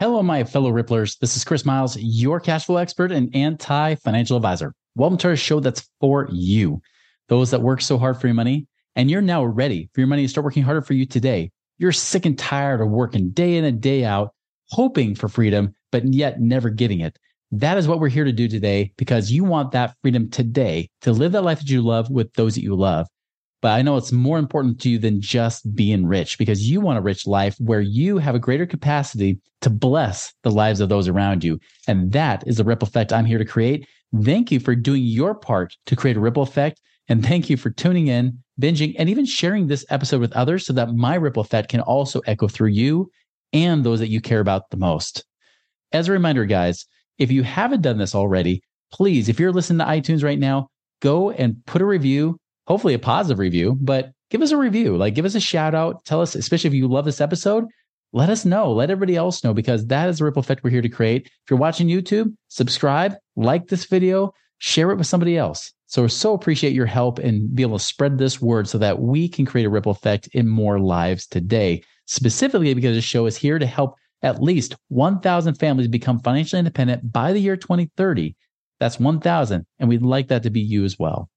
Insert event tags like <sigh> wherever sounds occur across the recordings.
Hello, my fellow Ripplers. This is Chris Miles, your cash flow expert and anti financial advisor. Welcome to our show that's for you, those that work so hard for your money, and you're now ready for your money to start working harder for you today. You're sick and tired of working day in and day out, hoping for freedom, but yet never getting it. That is what we're here to do today because you want that freedom today to live that life that you love with those that you love. But I know it's more important to you than just being rich because you want a rich life where you have a greater capacity to bless the lives of those around you. And that is the ripple effect I'm here to create. Thank you for doing your part to create a ripple effect. And thank you for tuning in, binging, and even sharing this episode with others so that my ripple effect can also echo through you and those that you care about the most. As a reminder, guys, if you haven't done this already, please, if you're listening to iTunes right now, go and put a review hopefully a positive review, but give us a review. Like give us a shout out. Tell us, especially if you love this episode, let us know. Let everybody else know because that is the ripple effect we're here to create. If you're watching YouTube, subscribe, like this video, share it with somebody else. So so appreciate your help and be able to spread this word so that we can create a ripple effect in more lives today. Specifically because this show is here to help at least 1,000 families become financially independent by the year 2030. That's 1,000. And we'd like that to be you as well.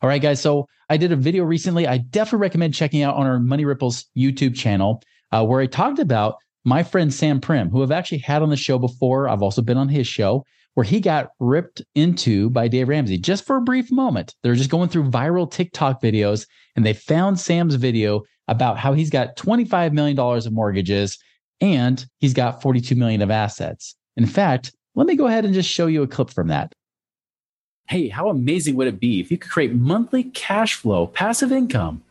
All right, guys. So I did a video recently. I definitely recommend checking out on our Money Ripples YouTube channel, uh, where I talked about my friend Sam Primm, who I've actually had on the show before. I've also been on his show, where he got ripped into by Dave Ramsey just for a brief moment. They're just going through viral TikTok videos, and they found Sam's video about how he's got $25 million of mortgages and he's got 42 million of assets. In fact, let me go ahead and just show you a clip from that hey, how amazing would it be if you could create monthly cash flow, passive income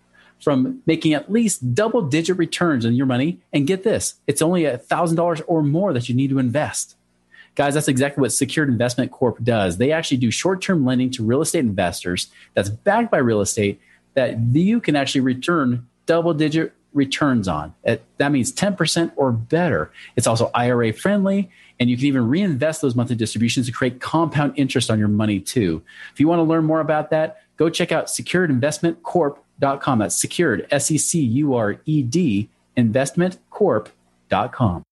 from making at least double digit returns on your money? And get this, it's only $1,000 or more that you need to invest. Guys, that's exactly what Secured Investment Corp does. They actually do short term lending to real estate investors that's backed by real estate that you can actually return double digit returns on. That means 10% or better. It's also IRA friendly, and you can even reinvest those monthly distributions to create compound interest on your money too. If you want to learn more about that, go check out securedinvestmentcorp.com. That's secured, S E C U R E D, investmentcorp.com.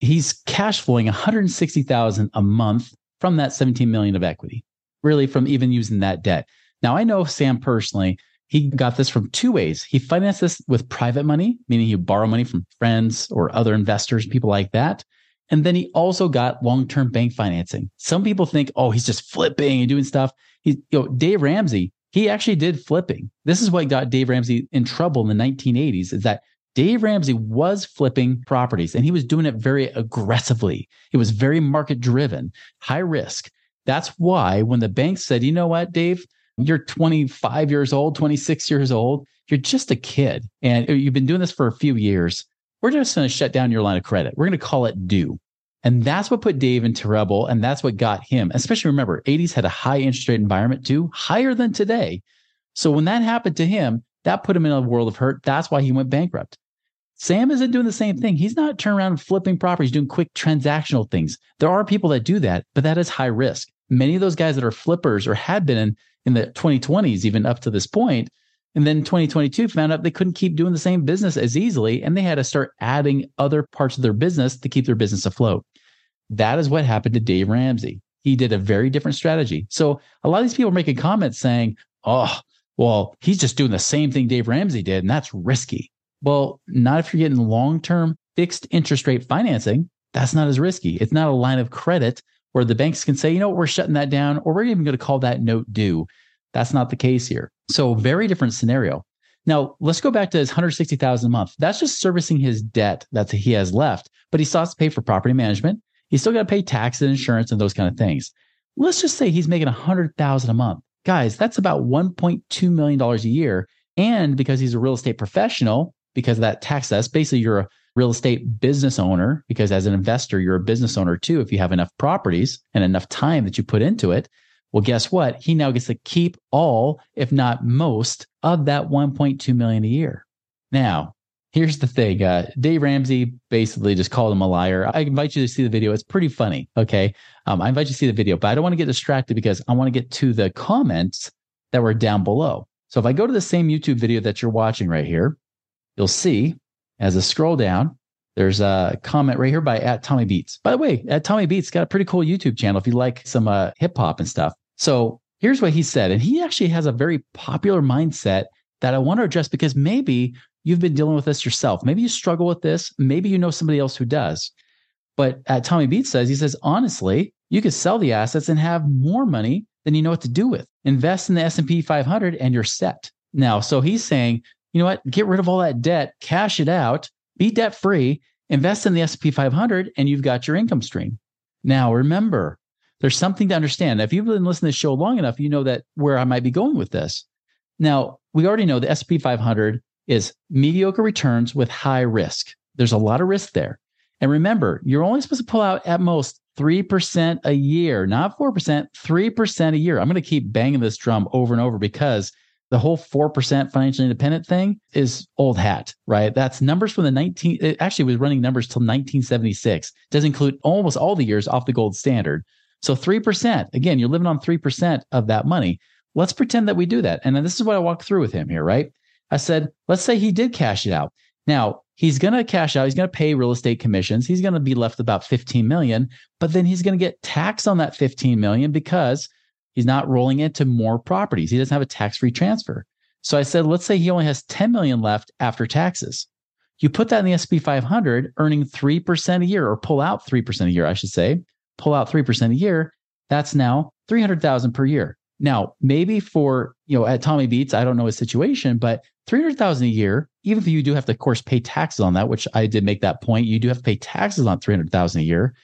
He's cash flowing 160,000 a month from that 17 million of equity, really from even using that debt. Now I know Sam personally, he got this from two ways. He financed this with private money, meaning he borrow money from friends or other investors, people like that. And then he also got long-term bank financing. Some people think, oh, he's just flipping and doing stuff. He, you know, Dave Ramsey, he actually did flipping. This is what got Dave Ramsey in trouble in the 1980s. Is that Dave Ramsey was flipping properties and he was doing it very aggressively. It was very market driven, high risk. That's why when the bank said, you know what, Dave, you're 25 years old, 26 years old. You're just a kid and you've been doing this for a few years. We're just going to shut down your line of credit. We're going to call it due. And that's what put Dave into trouble. And that's what got him, especially remember, 80s had a high interest rate environment too, higher than today. So when that happened to him, that put him in a world of hurt. That's why he went bankrupt. Sam isn't doing the same thing. He's not turning around and flipping properties, doing quick transactional things. There are people that do that, but that is high risk. Many of those guys that are flippers or had been in in the 2020s, even up to this point. And then 2022 found out they couldn't keep doing the same business as easily, and they had to start adding other parts of their business to keep their business afloat. That is what happened to Dave Ramsey. He did a very different strategy. So a lot of these people are making comments saying, oh, well, he's just doing the same thing Dave Ramsey did, and that's risky. Well, not if you're getting long term fixed interest rate financing. That's not as risky. It's not a line of credit where the banks can say, you know, what, we're shutting that down, or we're even going to call that note due. That's not the case here. So very different scenario. Now let's go back to his 160,000 a month. That's just servicing his debt that he has left, but he still has to pay for property management. He's still got to pay taxes and insurance and those kind of things. Let's just say he's making 100,000 a month. Guys, that's about 1.2 million dollars a year. And because he's a real estate professional, because of that tax, that's basically you're a real estate business owner, because as an investor, you're a business owner too. If you have enough properties and enough time that you put into it, well, guess what? He now gets to keep all, if not most, of that 1.2 million a year. Now, here's the thing. Uh, Dave Ramsey basically just called him a liar. I invite you to see the video. It's pretty funny. Okay. Um, I invite you to see the video, but I don't want to get distracted because I want to get to the comments that were down below. So if I go to the same YouTube video that you're watching right here, you'll see as I scroll down, there's a comment right here by at Tommy Beats. By the way, at Tommy Beats got a pretty cool YouTube channel if you like some uh, hip hop and stuff. So here's what he said, and he actually has a very popular mindset that I want to address because maybe you've been dealing with this yourself. Maybe you struggle with this. Maybe you know somebody else who does. But at Tommy Beats says, he says, honestly, you could sell the assets and have more money than you know what to do with. Invest in the S&P 500 and you're set. Now, so he's saying, you know what? Get rid of all that debt, cash it out, be debt free, invest in the S&P 500 and you've got your income stream. Now, remember, there's something to understand. If you've been listening to the show long enough, you know that where I might be going with this. Now, we already know the S&P 500 is mediocre returns with high risk. There's a lot of risk there. And remember, you're only supposed to pull out at most 3% a year, not 4%, 3% a year. I'm going to keep banging this drum over and over because the whole 4% financially independent thing is old hat, right? That's numbers from the 19, it actually was running numbers till 1976. It does include almost all the years off the gold standard. So 3%, again, you're living on 3% of that money. Let's pretend that we do that. And then this is what I walked through with him here, right? I said, let's say he did cash it out. Now, he's going to cash out. He's going to pay real estate commissions. He's going to be left about 15 million, but then he's going to get taxed on that 15 million because he's not rolling into more properties. He doesn't have a tax-free transfer. So I said, let's say he only has 10 million left after taxes. You put that in the SP 500, earning 3% a year or pull out 3% a year, I should say, pull out 3% a year. That's now 300,000 per year. Now, maybe for, you know, at Tommy Beats, I don't know his situation, but 300,000 a year, even if you do have to of course pay taxes on that, which I did make that point, you do have to pay taxes on 300,000 a year.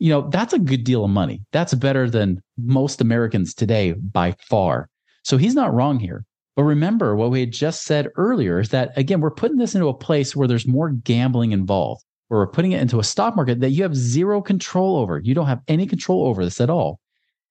You know, that's a good deal of money. That's better than most Americans today by far. So he's not wrong here. But remember what we had just said earlier is that again, we're putting this into a place where there's more gambling involved, where we're putting it into a stock market that you have zero control over. You don't have any control over this at all.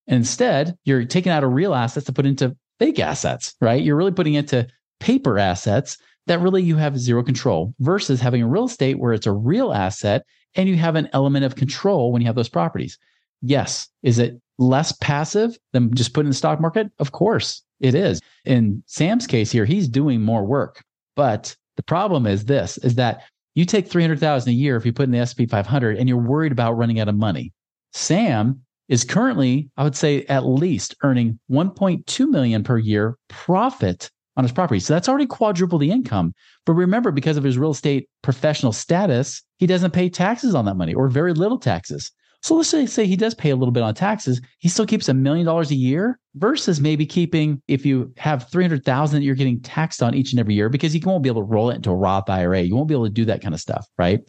Instead, you're taking out of real assets to put into fake assets, right? You're really putting into paper assets that really you have zero control versus having a real estate where it's a real asset and you have an element of control when you have those properties. Yes. Is it less passive than just putting in the stock market? Of course it is. In Sam's case here, he's doing more work. But the problem is this is that you take 300,000 a year if you put in the SP 500 and you're worried about running out of money. Sam is currently, I would say, at least earning 1.2 million per year profit on his property. So that's already quadruple the income. But remember, because of his real estate professional status, he doesn't pay taxes on that money or very little taxes. So let's say, he does pay a little bit on taxes. He still keeps a million dollars a year versus maybe keeping, if you have 300,000 that you're getting taxed on each and every year, because you won't be able to roll it into a Roth IRA. You won't be able to do that kind of stuff, right?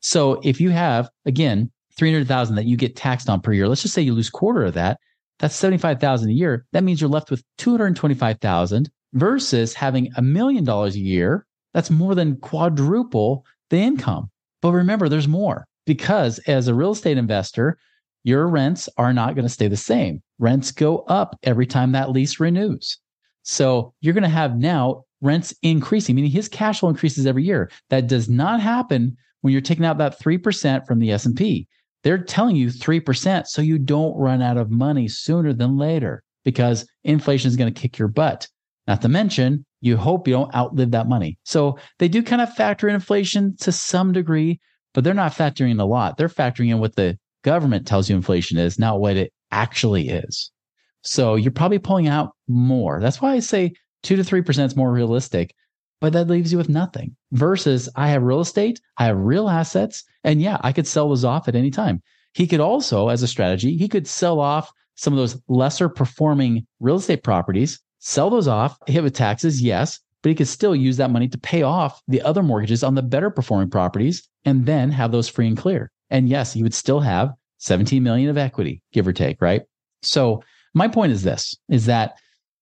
So if you have, again, 300,000 that you get taxed on per year. Let's just say you lose quarter of that. That's 75,000 a year. That means you're left with 225,000 versus having a million dollars a year. That's more than quadruple the income. But remember, there's more because as a real estate investor, your rents are not going to stay the same. Rents go up every time that lease renews. So you're going to have now rents increasing, meaning his cash flow increases every year. That does not happen when you're taking out that 3% from the S&P. They're telling you 3% so you don't run out of money sooner than later because inflation is going to kick your butt. Not to mention, you hope you don't outlive that money. So they do kind of factor in inflation to some degree, but they're not factoring in a lot. They're factoring in what the government tells you inflation is, not what it actually is. So you're probably pulling out more. That's why I say two to 3% is more realistic but that leaves you with nothing. Versus I have real estate, I have real assets, and yeah, I could sell those off at any time. He could also, as a strategy, he could sell off some of those lesser performing real estate properties, sell those off, hit with taxes, yes, but he could still use that money to pay off the other mortgages on the better performing properties and then have those free and clear. And yes, he would still have 17 million of equity, give or take, right? So my point is this is that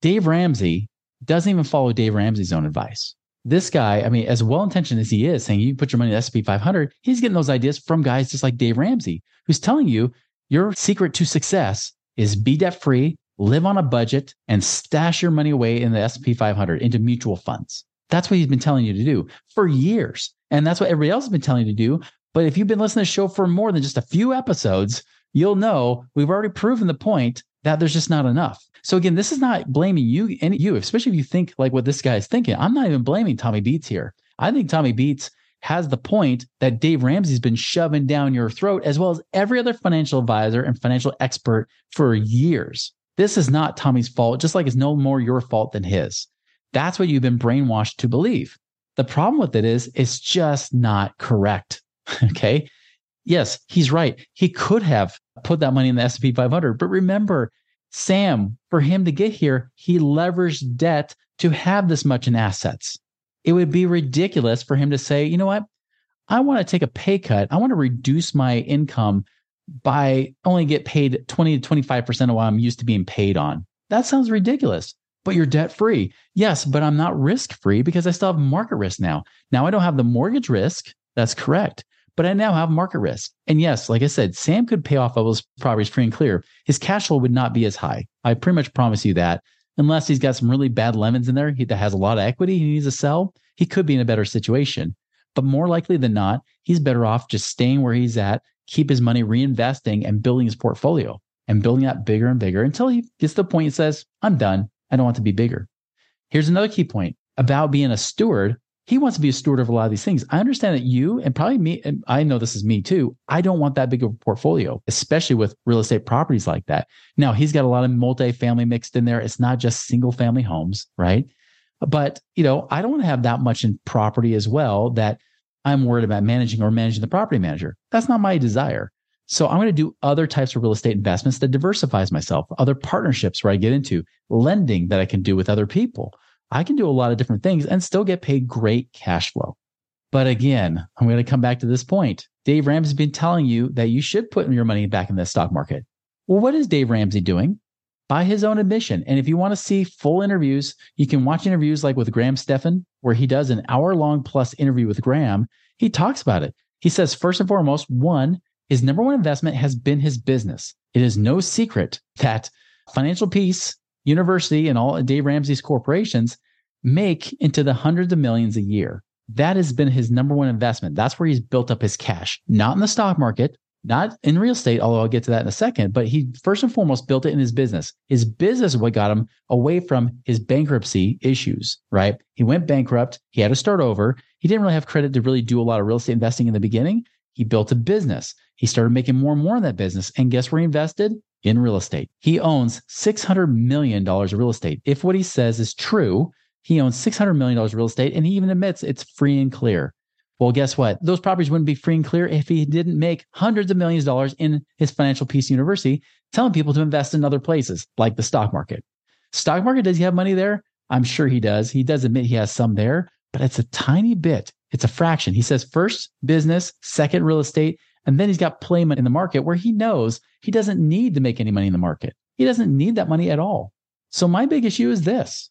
Dave Ramsey doesn't even follow Dave Ramsey's own advice this guy, I mean, as well intentioned as he is, saying you put your money in the S&P 500, he's getting those ideas from guys just like Dave Ramsey, who's telling you your secret to success is be debt free, live on a budget, and stash your money away in the S&P 500 into mutual funds. That's what he's been telling you to do for years. And that's what everybody else has been telling you to do. But if you've been listening to the show for more than just a few episodes, you'll know we've already proven the point that there's just not enough. So again, this is not blaming you and you, especially if you think like what this guy is thinking. I'm not even blaming Tommy Beats here. I think Tommy Beats has the point that Dave Ramsey's been shoving down your throat, as well as every other financial advisor and financial expert for years. This is not Tommy's fault, just like it's no more your fault than his. That's what you've been brainwashed to believe. The problem with it is it's just not correct. <laughs> okay. Yes, he's right. He could have put that money in the S&P 500, but remember, Sam, for him to get here, he leveraged debt to have this much in assets. It would be ridiculous for him to say, you know what? I want to take a pay cut. I want to reduce my income by only get paid 20 to 25% of what I'm used to being paid on. That sounds ridiculous. But you're debt free. Yes, but I'm not risk free because I still have market risk now. Now I don't have the mortgage risk. That's correct. But I now have market risk. And yes, like I said, Sam could pay off all those properties free and clear. His cash flow would not be as high. I pretty much promise you that. Unless he's got some really bad lemons in there that has a lot of equity he needs to sell, he could be in a better situation. But more likely than not, he's better off just staying where he's at, keep his money reinvesting and building his portfolio and building that bigger and bigger until he gets to the point and says, I'm done. I don't want to be bigger. Here's another key point about being a steward. He wants to be a steward of a lot of these things. I understand that you and probably me, and I know this is me too. I don't want that big of a portfolio, especially with real estate properties like that. Now, he's got a lot of multifamily mixed in there. It's not just single family homes, right? But, you know, I don't want to have that much in property as well that I'm worried about managing or managing the property manager. That's not my desire. So I'm going to do other types of real estate investments that diversifies myself, other partnerships where I get into lending that I can do with other people. I can do a lot of different things and still get paid great cash flow. But again, I'm going to come back to this point. Dave Ramsey's been telling you that you should put your money back in the stock market. Well, what is Dave Ramsey doing? By his own admission. And if you want to see full interviews, you can watch interviews like with Graham Stephan, where he does an hour long plus interview with Graham. He talks about it. He says, first and foremost, one, his number one investment has been his business. It is no secret that Financial Peace University and all Dave Ramsey's corporations make into the hundreds of millions a year. That has been his number one investment. That's where he's built up his cash, not in the stock market, not in real estate, although I'll get to that in a second, but he first and foremost built it in his business. His business is what got him away from his bankruptcy issues, right? He went bankrupt. He had to start over. He didn't really have credit to really do a lot of real estate investing in the beginning. He built a business. He started making more and more in that business. And guess where he invested? In real estate. He owns $600 million of real estate. If what he says is true, he owns $600 million of real estate and he even admits it's free and clear. Well, guess what? Those properties wouldn't be free and clear if he didn't make hundreds of millions of dollars in his financial peace university, telling people to invest in other places like the stock market. Stock market, does he have money there? I'm sure he does. He does admit he has some there, but it's a tiny bit. It's a fraction. He says first business, second real estate, and then he's got playment in the market where he knows he doesn't need to make any money in the market. He doesn't need that money at all. So my big issue is this.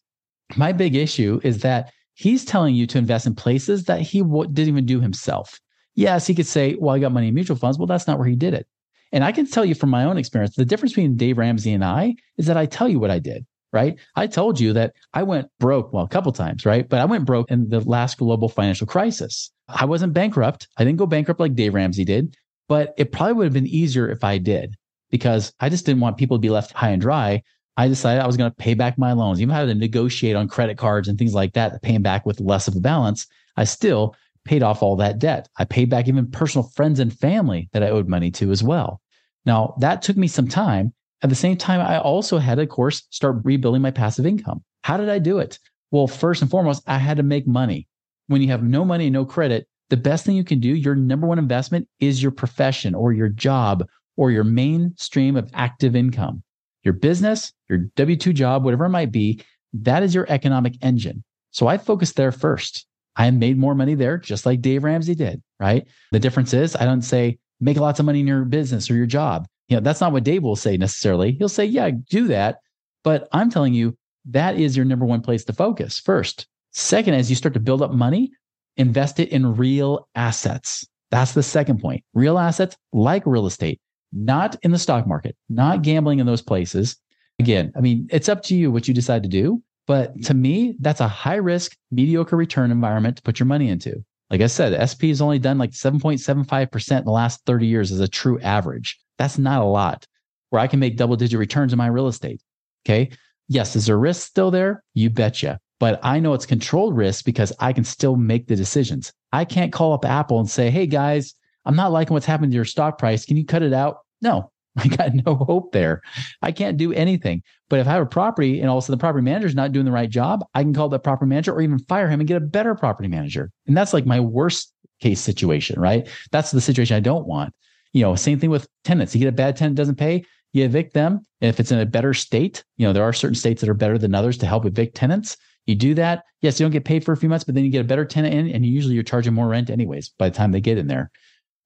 My big issue is that he's telling you to invest in places that he w- didn't even do himself. Yes, he could say, well, I got money in mutual funds. Well, that's not where he did it. And I can tell you from my own experience, the difference between Dave Ramsey and I is that I tell you what I did, right? I told you that I went broke, well, a couple times, right? But I went broke in the last global financial crisis. I wasn't bankrupt. I didn't go bankrupt like Dave Ramsey did, but it probably would have been easier if I did because I just didn't want people to be left high and dry. I decided I was going to pay back my loans, even had to negotiate on credit cards and things like that, paying back with less of a balance. I still paid off all that debt. I paid back even personal friends and family that I owed money to as well. Now, that took me some time. At the same time, I also had, of course, start rebuilding my passive income. How did I do it? Well, first and foremost, I had to make money. When you have no money and no credit, the best thing you can do, your number one investment is your profession or your job or your main stream of active income. Your business, your W 2 job, whatever it might be, that is your economic engine. So I focused there first. I made more money there, just like Dave Ramsey did, right? The difference is I don't say make lots of money in your business or your job. You know, that's not what Dave will say necessarily. He'll say, yeah, do that. But I'm telling you, that is your number one place to focus first. Second, as you start to build up money, invest it in real assets. That's the second point. Real assets like real estate, not in the stock market, not gambling in those places. Again, I mean, it's up to you what you decide to do. But to me, that's a high risk, mediocre return environment to put your money into. Like I said, SP has only done like 7.75% in the last 30 years as a true average. That's not a lot where I can make double digit returns in my real estate. Okay. Yes. Is there risk still there? You betcha. But I know it's controlled risk because I can still make the decisions. I can't call up Apple and say, Hey guys, I'm not liking what's happened to your stock price. Can you cut it out? No, <laughs> I got no hope there. I can't do anything. But if I have a property and also the property manager is not doing the right job, I can call that property manager or even fire him and get a better property manager. And that's like my worst case situation, right? That's the situation I don't want. You know, same thing with tenants. You get a bad tenant doesn't pay, you evict them. And if it's in a better state, you know, there are certain states that are better than others to help evict tenants. You do that. Yes, you don't get paid for a few months, but then you get a better tenant in and usually you're charging more rent anyways by the time they get in there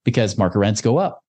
because market rents go up.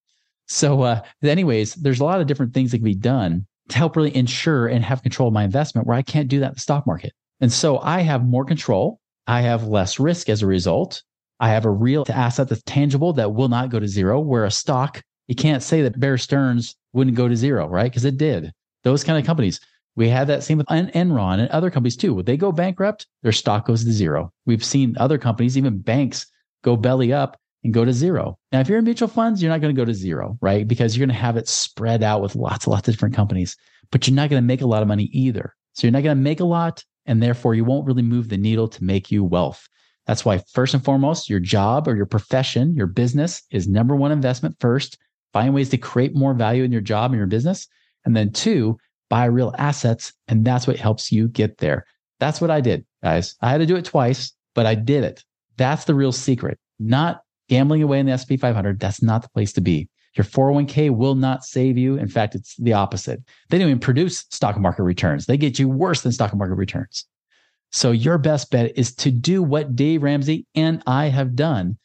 So, uh, anyways, there's a lot of different things that can be done to help really ensure and have control of my investment where I can't do that in the stock market. And so I have more control. I have less risk as a result. I have a real asset that's tangible that will not go to zero, where a stock, you can't say that Bear Stearns wouldn't go to zero, right? Because it did. Those kind of companies. We had that same with Enron and other companies too. When they go bankrupt, their stock goes to zero. We've seen other companies, even banks, go belly up and go to zero. Now, if you're in mutual funds, you're not going to go to zero, right? Because you're going to have it spread out with lots and lots of different companies, but you're not going to make a lot of money either. So you're not going to make a lot, and therefore you won't really move the needle to make you wealth. That's why, first and foremost, your job or your profession, your business is number one investment first. Find ways to create more value in your job and your business. And then two, buy real assets. And that's what helps you get there. That's what I did, guys. I had to do it twice, but I did it. That's the real secret, not gambling away in the S&P 500, that's not the place to be. Your 401k will not save you. In fact, it's the opposite. They don't even produce stock market returns. They get you worse than stock market returns. So your best bet is to do what Dave Ramsey and I have done.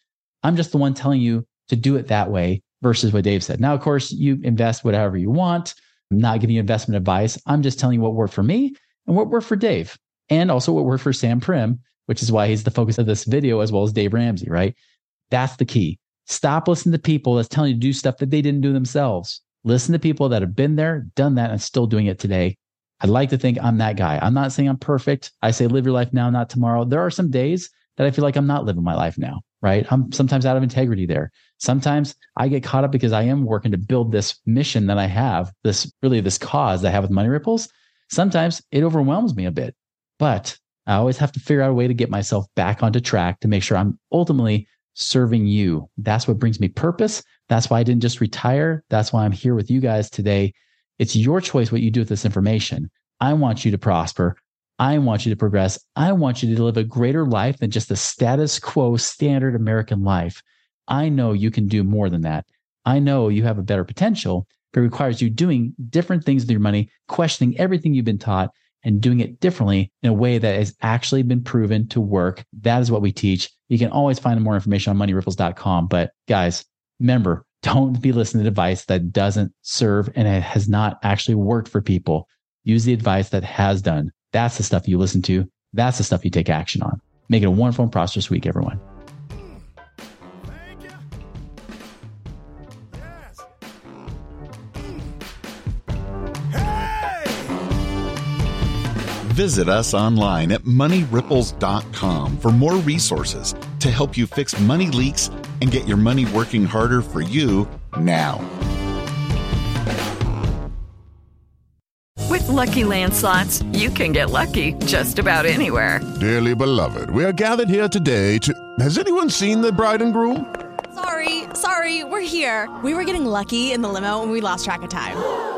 I'm just the one telling you to do it that way versus what Dave said. Now, of course, you invest whatever you want. I'm not giving you investment advice. I'm just telling you what worked for me and what worked for Dave and also what worked for Sam Primm, which is why he's the focus of this video as well as Dave Ramsey, right? That's the key. Stop listening to people that's telling you to do stuff that they didn't do themselves. Listen to people that have been there, done that, and still doing it today. I'd like to think I'm that guy. I'm not saying I'm perfect. I say live your life now, not tomorrow. There are some days that I feel like I'm not living my life now, right? I'm sometimes out of integrity there. Sometimes I get caught up because I am working to build this mission that I have, this really this cause that I have with Money Ripples. Sometimes it overwhelms me a bit, but I always have to figure out a way to get myself back onto track to make sure I'm ultimately serving you. That's what brings me purpose. That's why I didn't just retire. That's why I'm here with you guys today. It's your choice what you do with this information. I want you to prosper. I want you to progress. I want you to live a greater life than just the status quo standard American life. I know you can do more than that. I know you have a better potential, but it requires you doing different things with your money, questioning everything you've been taught, and doing it differently in a way that has actually been proven to work. That is what we teach. You can always find more information on moneyripples.com. But guys, remember, <laughs> don't be listening to advice that doesn't serve and it has not actually worked for people. Use the advice that has done. That's the stuff you listen to. That's the stuff you take action on. Make it a wonderful and prosperous week, everyone. Visit us online at moneyripples.com for more resources to help you fix money leaks and get your money working harder for you now. With LuckyLand Slots, you can get lucky just about anywhere. Dearly beloved, we are gathered here today to. Has anyone seen the bride and groom? Sorry, sorry, we're here. We were getting lucky in the limo and we lost track of time.